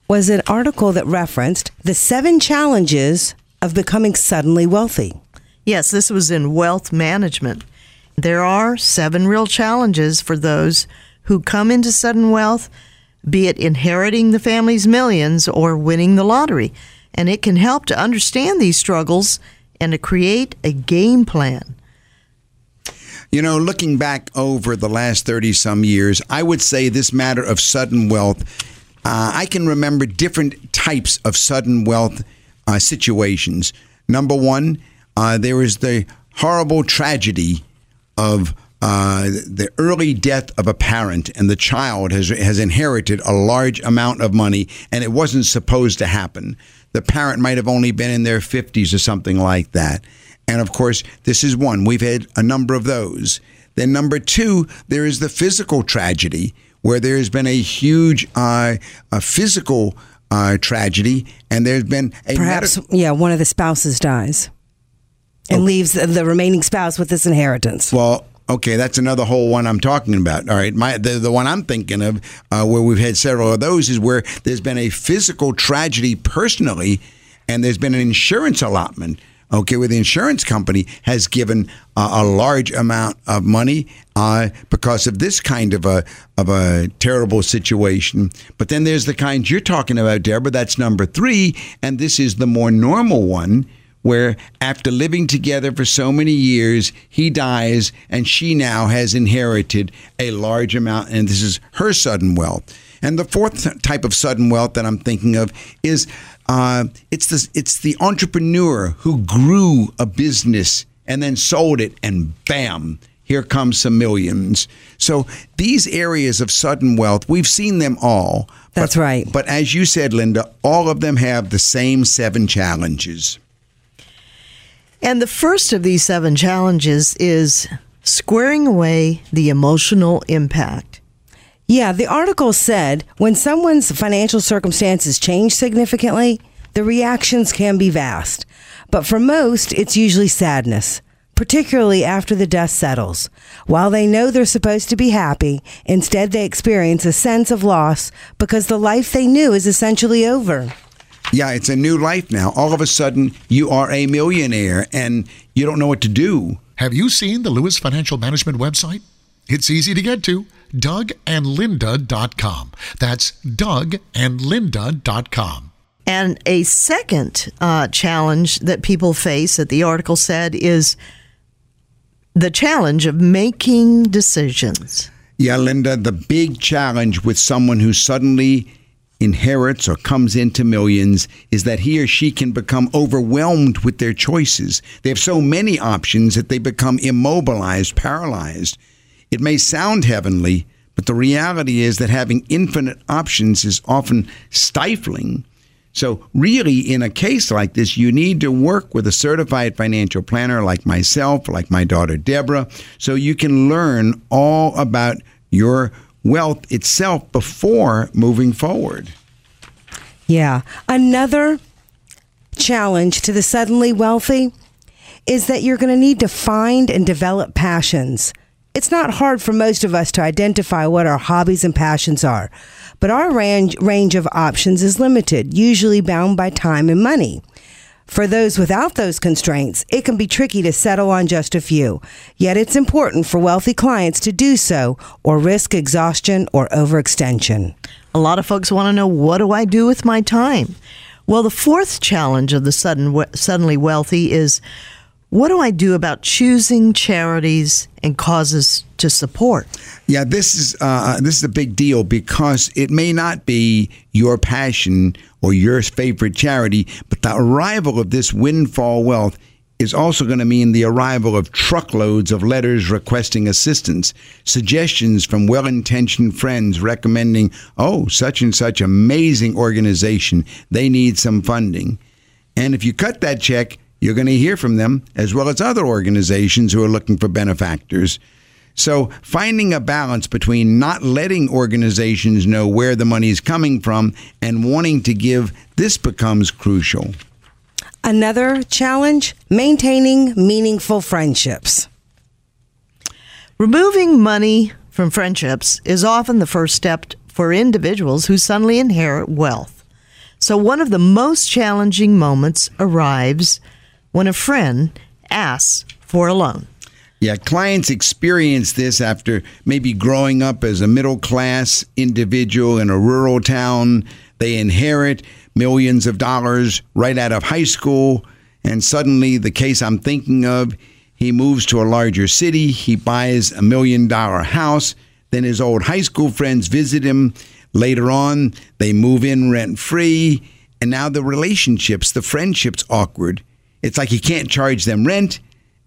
S3: was an article that referenced the seven challenges of becoming suddenly wealthy.
S1: Yes, this was in wealth management. There are seven real challenges for those who come into sudden wealth, be it inheriting the family's millions or winning the lottery. And it can help to understand these struggles and to create a game plan.
S5: You know, looking back over the last 30 some years, I would say this matter of sudden wealth, uh, I can remember different types of sudden wealth uh, situations. Number one, uh, the horrible tragedy of uh, the early death of a parent, and the child has has inherited a large amount of money, and it wasn't supposed to happen. The parent might have only been in their 50s or something like that. And of course, this is one. We've had a number of those. Then, number two, there is the physical tragedy where there's been a huge uh, a physical uh, tragedy, and there's been a
S3: Perhaps,
S5: medical.
S3: yeah, one of the spouses dies and leaves the, the remaining spouse with this inheritance.
S5: Well, okay, that's another whole one I'm talking about. All right, my the, the one I'm thinking of, uh, where we've had several of those, is where there's been a physical tragedy personally, and there's been an insurance allotment. Okay, where the insurance company has given uh, a large amount of money uh, because of this kind of a of a terrible situation. But then there's the kind you're talking about, Deborah. That's number three, and this is the more normal one where after living together for so many years, he dies and she now has inherited a large amount, and this is her sudden wealth. And the fourth type of sudden wealth that I'm thinking of is uh, it's the it's the entrepreneur who grew a business and then sold it, and bam, here comes some millions. So these areas of sudden wealth, we've seen them all.
S3: That's
S5: But-
S3: right.
S5: But as you said, Linda, all of them have the same seven challenges.
S1: And the first of these seven challenges is squaring away the emotional impact.
S3: Yeah, the article said when someone's financial circumstances change significantly, the reactions can be vast. But for most, it's usually sadness, particularly after the dust settles. While they know they're supposed to be happy, instead they experience a sense of loss because the life they knew is essentially over.
S5: Yeah, it's a new life now. All of a sudden, you are a millionaire and you don't know what to do.
S6: Have you seen the Lewis Financial Management website? It's easy to get to. DougAndLinda.com. That's DougAndLinda.com.
S1: And a second uh, challenge that people face, that the article said, is the challenge of making decisions.
S5: Yeah, Linda, the big challenge with someone who suddenly inherits or comes into millions is that he or she can become overwhelmed with their choices. They have so many options that they become immobilized, paralyzed. It may sound heavenly, but the reality is that having infinite options is often stifling. So, really, in a case like this, you need to work with a certified financial planner like myself, like my daughter Deborah, so you can learn all about your wealth itself before moving forward.
S3: Yeah. Another challenge to the suddenly wealthy is that you're going to need to find and develop passions It's not hard for most of us to identify what our hobbies and passions are, but our range, range of options is limited, usually bound by time and money. For those without those constraints, it can be tricky to settle on just a few. Yet it's important for wealthy clients to do so or risk exhaustion or overextension.
S1: A lot of folks want to know what do I do with my time? Well, the fourth challenge of the sudden, suddenly wealthy is what do I do about choosing charities and causes to support?
S5: Yeah, this is uh, this is a big deal because it may not be your passion or your favorite charity, but the arrival of this windfall wealth is also going to mean the arrival of truckloads of letters requesting assistance, suggestions from well intentioned friends recommending, oh, such and such amazing organization, they need some funding. And if you cut that check, you're going to hear from them, as well as other organizations who are looking for benefactors. So, finding a balance between not letting organizations know where the money is coming from and wanting to give, this becomes crucial.
S3: Another challenge maintaining meaningful friendships.
S1: Removing money from friendships is often the first step for individuals who suddenly inherit wealth. So, one of the most challenging moments arrives when a friend asks for a loan.
S5: Yeah, clients experience this after maybe growing up as a middle class individual in a rural town. They inherit millions of dollars right out of high school, and suddenly, the case I'm thinking of, he moves to a larger city, he buys a million dollar house, then his old high school friends visit him. Later on, they move in rent free, and now the relationships, the friendships awkward it's like he can't charge them rent,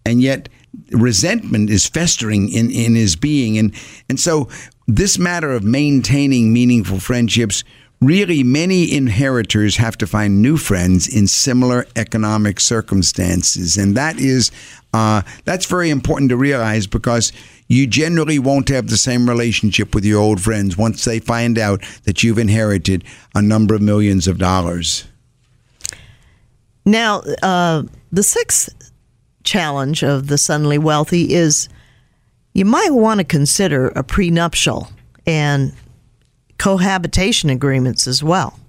S5: and yet resentment is festering in, in his being. And, and so, this matter of maintaining meaningful friendships really many inheritors have to find new friends in similar economic circumstances and that is uh, that's very important to realize because you generally won't have the same relationship with your old friends once they find out that you've inherited a number of millions of dollars
S1: now, uh, the sixth challenge of the suddenly wealthy is you might want to consider a prenuptial and cohabitation agreements as well.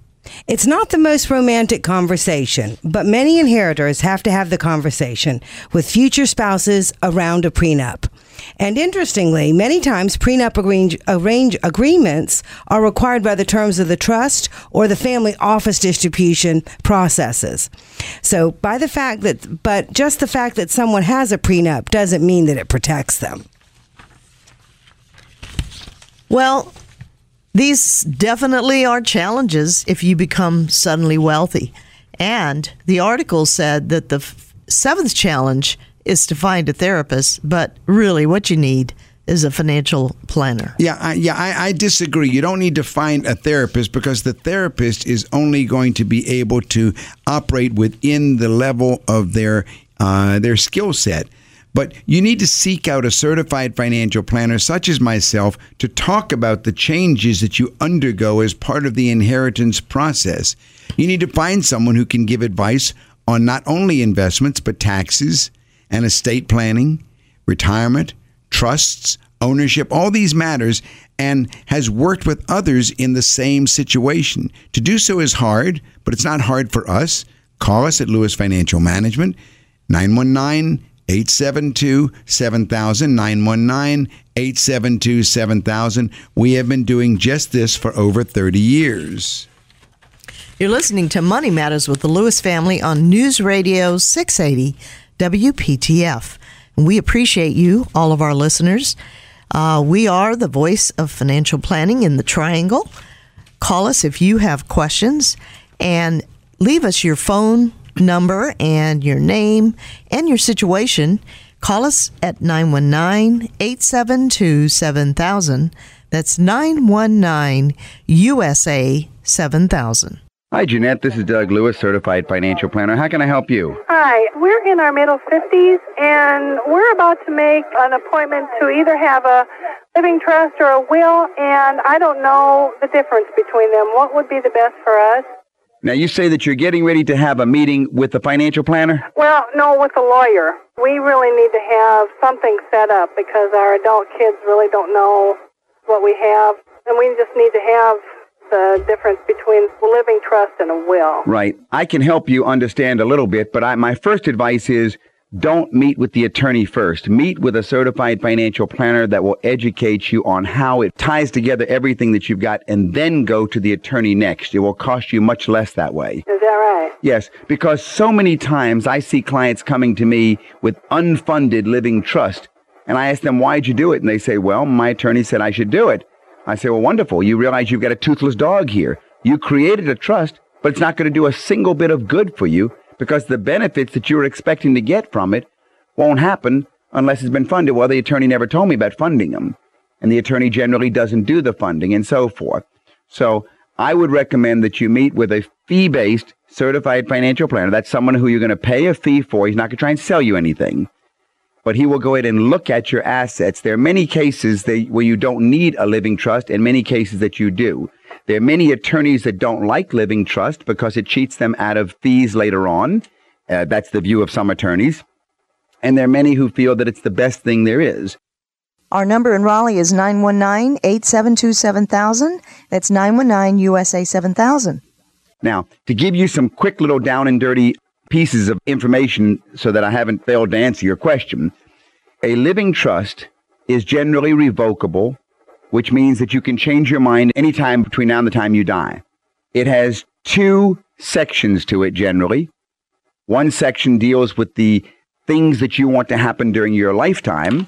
S3: It's not the most romantic conversation, but many inheritors have to have the conversation with future spouses around a prenup. And interestingly, many times prenup arrange, arrange agreements are required by the terms of the trust or the family office distribution processes. So, by the fact that, but just the fact that someone has a prenup doesn't mean that it protects them.
S1: Well, these definitely are challenges if you become suddenly wealthy. And the article said that the seventh challenge is to find a therapist, but really what you need is a financial planner.
S5: Yeah, I, yeah, I, I, disagree. You don't need to find a therapist because the therapist is only going to be able to operate within the level of their uh, their skill set. But you need to seek out a certified financial planner, such as myself, to talk about the changes that you undergo as part of the inheritance process. You need to find someone who can give advice on not only investments, but taxes, and estate planning, retirement, trusts, ownership, all these matters, and has worked with others in the same situation. To do so is hard, but it's not hard for us. Call us at Lewis Financial Management, 919 872 7000. 919 872 7000. We have been doing just this for over 30 years.
S1: You're listening to Money Matters with the Lewis family on News Radio 680 WPTF. And we appreciate you, all of our listeners. Uh, we are the voice of financial planning in the Triangle. Call us if you have questions and leave us your phone number and your name and your situation. Call us at 919 872 7000. That's 919 USA 7000.
S2: Hi, Jeanette. This is Doug Lewis, certified financial planner. How can I help you?
S7: Hi. We're in our middle 50s, and we're about to make an appointment to either have a living trust or a will, and I don't know the difference between them. What would be the best for us?
S5: Now, you say that you're getting ready to have a meeting with the financial planner?
S8: Well, no, with a lawyer. We really need to have something set up because our adult kids really don't know what we have, and we just need to have the difference between a living trust and a will.
S5: Right. I can help you understand a little bit, but I, my first advice is don't meet with the attorney first. Meet with a certified financial planner that will educate you on how it ties together everything that you've got and then go to the attorney next. It will cost you much less that way.
S8: Is that right?
S5: Yes, because so many times I see clients coming to me with unfunded living trust and I ask them, why'd you do it? And they say, well, my attorney said I should do it. I say, well, wonderful. You realize you've got a toothless dog here. You created a trust, but it's not going to do a single bit of good for you because the benefits that you were expecting to get from it won't happen unless it's been funded. Well, the attorney never told me about funding them. And the attorney generally doesn't do the funding and so forth. So I would recommend that you meet with a fee based certified financial planner. That's someone who you're going to pay a fee for. He's not going to try and sell you anything but he will go ahead and look at your assets. There are many cases that, where you don't need a living trust and many cases that you do. There are many attorneys that don't like living trust because it cheats them out of fees later on. Uh, that's the view of some attorneys. And there are many who feel that it's the best thing there is.
S1: Our number in Raleigh is 919 872 7000. That's 919 USA 7000.
S5: Now, to give you some quick little down and dirty pieces of information so that I haven't failed to answer your question. A living trust is generally revocable, which means that you can change your mind anytime between now and the time you die. It has two sections to it generally. One section deals with the things that you want to happen during your lifetime.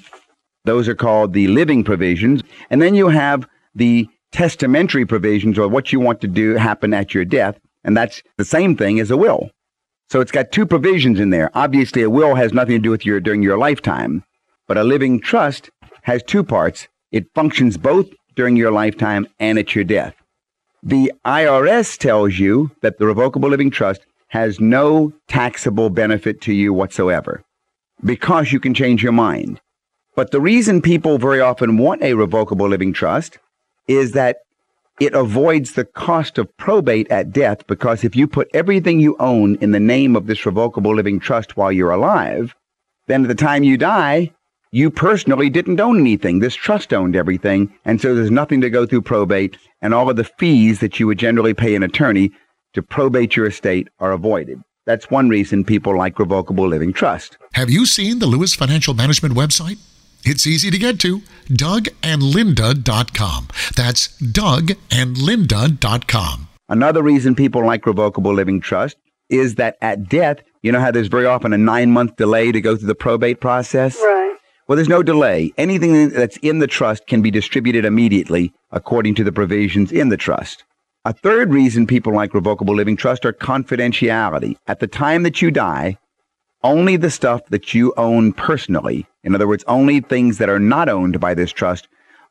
S5: Those are called the living provisions. And then you have the testamentary provisions or what you want to do happen at your death. And that's the same thing as a will. So it's got two provisions in there. Obviously, a will has nothing to do with your during your lifetime, but a living trust has two parts. It functions both during your lifetime and at your death. The IRS tells you that the revocable living trust has no taxable benefit to you whatsoever because you can change your mind. But the reason people very often want a revocable living trust is that it avoids the cost of probate at death because if you put everything you own in the name of this revocable living trust while you're alive, then at the time you die, you personally didn't own anything. This trust owned everything, and so there's nothing to go through probate, and all of the fees that you would generally pay an attorney to probate your estate are avoided. That's one reason people like revocable living trust.
S6: Have you seen the Lewis Financial Management website? It's easy to get to dougandlinda.com. That's dougandlinda.com.
S5: Another reason people like revocable living trust is that at death, you know how there's very often a nine month delay to go through the probate process?
S8: Right.
S5: Well, there's no delay. Anything that's in the trust can be distributed immediately according to the provisions in the trust. A third reason people like revocable living trust are confidentiality. At the time that you die, only the stuff that you own personally, in other words, only things that are not owned by this trust,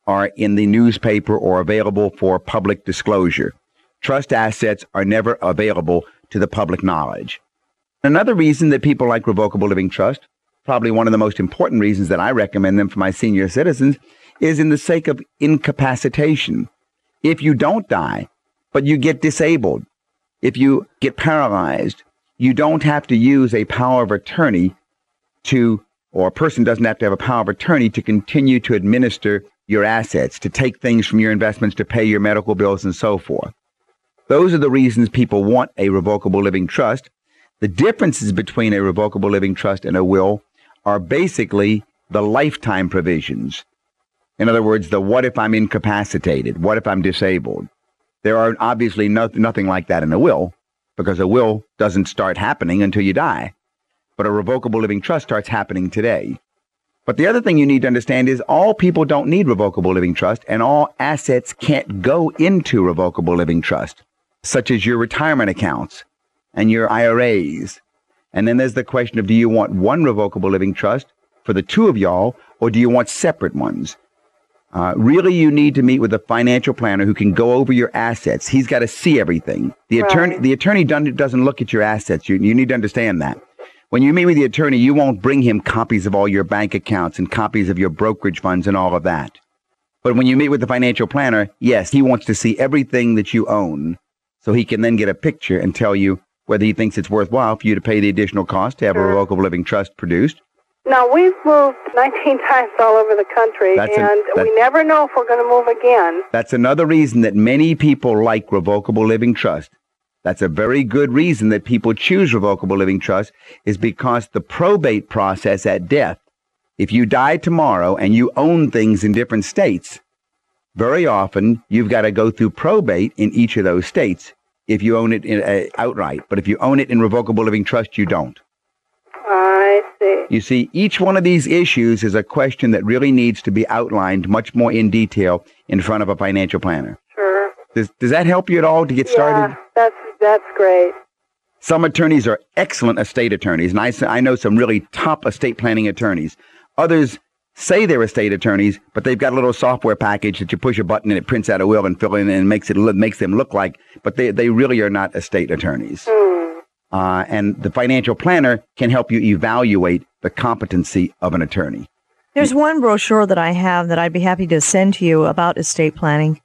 S5: are in the newspaper or available for public disclosure. Trust assets are never available to the public knowledge. Another reason that people like revocable living trust, probably one of the most important reasons that I recommend them for my senior citizens, is in the sake of incapacitation. If you don't die, but you get disabled, if you get paralyzed, you don't have to use a power of attorney to, or a person doesn't have to have a power of attorney to continue to administer your assets, to take things from your investments, to pay your medical bills, and so forth. Those are the reasons people want a revocable living trust. The differences between a revocable living trust and a will are basically the lifetime provisions. In other words, the what if I'm incapacitated? What if I'm disabled? There are obviously no, nothing like that in a will because a will doesn't start happening until you die. But a revocable living trust starts happening today. But the other thing you need to understand is all people don't need revocable living trust, and all assets can't go into revocable living trust, such as your retirement accounts and your IRAs. And then there's the question of do you want one revocable living trust for the two of y'all, or do you want separate ones? Uh, really, you need to meet with a financial planner who can go over your assets. He's got to see everything. The
S8: Right.
S5: attorney, the attorney done- doesn't look at your assets. You, you need to understand that. When you meet with the attorney, you won't bring him copies of all your bank accounts and copies of your brokerage funds and all of that. But when you meet with the financial planner, yes, he wants to see everything that you own
S2: so he can then get a picture and tell you whether he thinks it's worthwhile for you to pay the additional cost to have a revocable living trust produced.
S7: Now, we've moved 19 times all over the country,
S2: That's a-
S7: and
S2: that-
S7: we never know if we're going to move again.
S2: That's another reason that many people like revocable living trust. That's a very good reason that people choose revocable living trust is because the probate process at death, if you die tomorrow and you own things in different states, very often you've got to go through probate in each of those states if you own it in, uh, outright. But if you own it in revocable living trust, you don't.
S7: I see.
S2: You see, each one of these issues is a question that really needs to be outlined much more in detail in front of a financial planner.
S7: Sure.
S2: Does, does that help you at all to get started?
S7: Yeah, that's that's great.
S2: Some attorneys are excellent estate attorneys, and I, I know some really top estate planning attorneys. Others say they're estate attorneys, but they've got a little software package that you push a button and it prints out a will and fill in and makes it makes them look like, but they, they really are not estate attorneys. Hmm. Uh, and the financial planner can help you evaluate the competency of an attorney.
S1: There's one brochure that I have that I'd be happy to send to you about estate planning.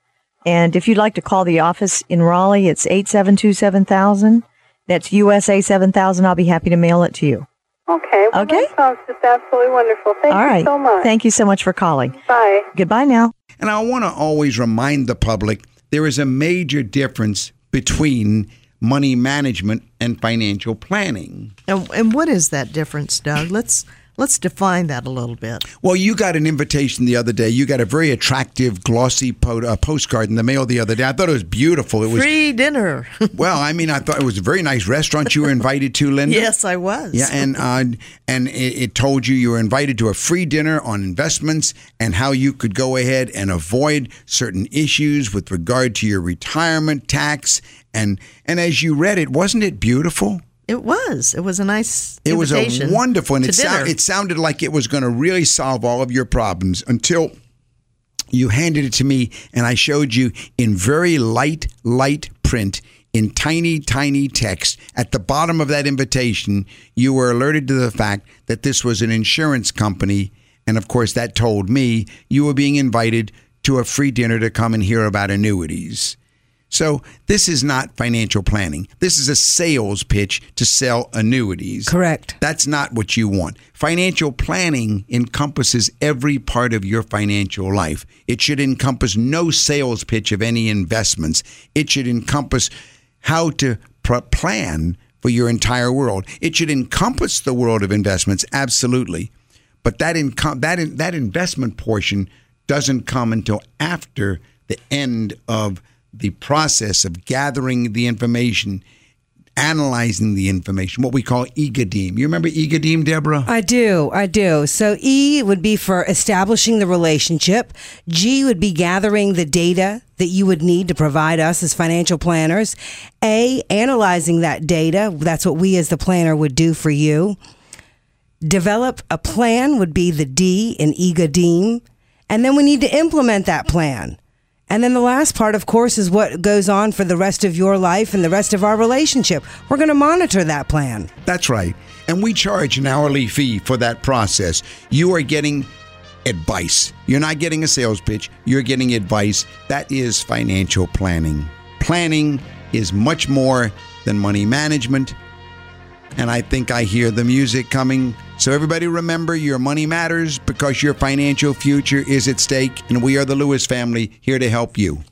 S1: And if you'd like to call the office in Raleigh, it's 8727000. That's USA 7000. I'll be happy to mail it to you.
S7: Okay. Well,
S1: Okay.
S7: That sounds just absolutely wonderful. Thank
S1: All
S7: you
S1: right.
S7: so much.
S1: Thank you so much for calling.
S7: Bye.
S1: Goodbye now.
S5: And I want to always remind the public there is a major difference between money management and financial planning.
S9: And, and what is that difference, Doug? Let's let's define that a little bit.
S5: Well, you got an invitation the other day. You got a very attractive, glossy po- uh, postcard in the mail the other day. I thought it was beautiful. It was
S9: Free dinner.
S5: well. I mean, I thought it was a very nice restaurant you were invited to, Linda.
S9: yes, I was.
S5: Yeah, and uh, and it, it told you you were invited to a free dinner on investments and how you could go ahead and avoid certain issues with regard to your retirement tax and and as you read it, wasn't it beautiful?
S9: it was. It was a nice.
S5: It was a wonderful, and it,
S9: dinner.
S5: it sounded like it was going to really solve all of your problems until you handed it to me, and I showed you in very light, light print. In tiny, tiny text at the bottom of that invitation, you were alerted to the fact that this was an insurance company. And of course, that told me you were being invited to a free dinner to come and hear about annuities. So, this is not financial planning. This is a sales pitch to sell annuities.
S3: Correct.
S5: That's not what you want. Financial planning encompasses every part of your financial life. It should encompass no sales pitch of any investments. It should encompass how to plan for your entire world. It should encompass the world of investments, absolutely. But that income that in, that investment portion doesn't come until after the end of the process of gathering the information, analyzing the information, what we call EGADEEM. You remember EGADEEM, Deborah?
S3: I do. I do. So E would be for establishing the relationship. G would be gathering the data that you would need to provide us as financial planners. A, analyzing that data. That's what we as the planner would do for you. Develop a plan would be the D in EGADEEM. And then we need to implement that plan. And then the last part, of course, is what goes on for the rest of your life and the rest of our relationship. We're going to monitor that plan.
S5: That's right. And we charge an hourly fee for that process. You are getting advice. You're not getting a sales pitch, you're getting advice. That is financial planning. Planning is much more than money management. And I think I hear the music coming. So, everybody remember your money matters because your financial future is at stake. And we are the Lewis family here to help you.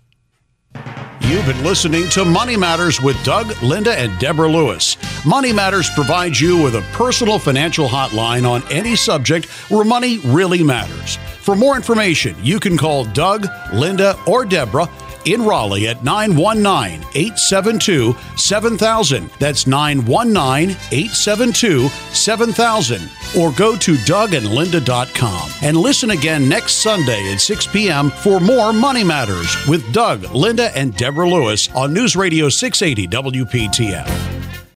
S10: You've been listening to Money Matters with Doug, Linda, and Deborah Lewis. Money Matters provides you with a personal financial hotline on any subject where money really matters. For more information, you can call Doug, Linda, or Deborah in Raleigh at 919 872 7000. That's 919 872 7000. Or go to dougandlinda.com and listen again next Sunday at 6 p.m. for more Money Matters with Doug, Linda, and Deborah Lewis on News Radio 680 WPTF.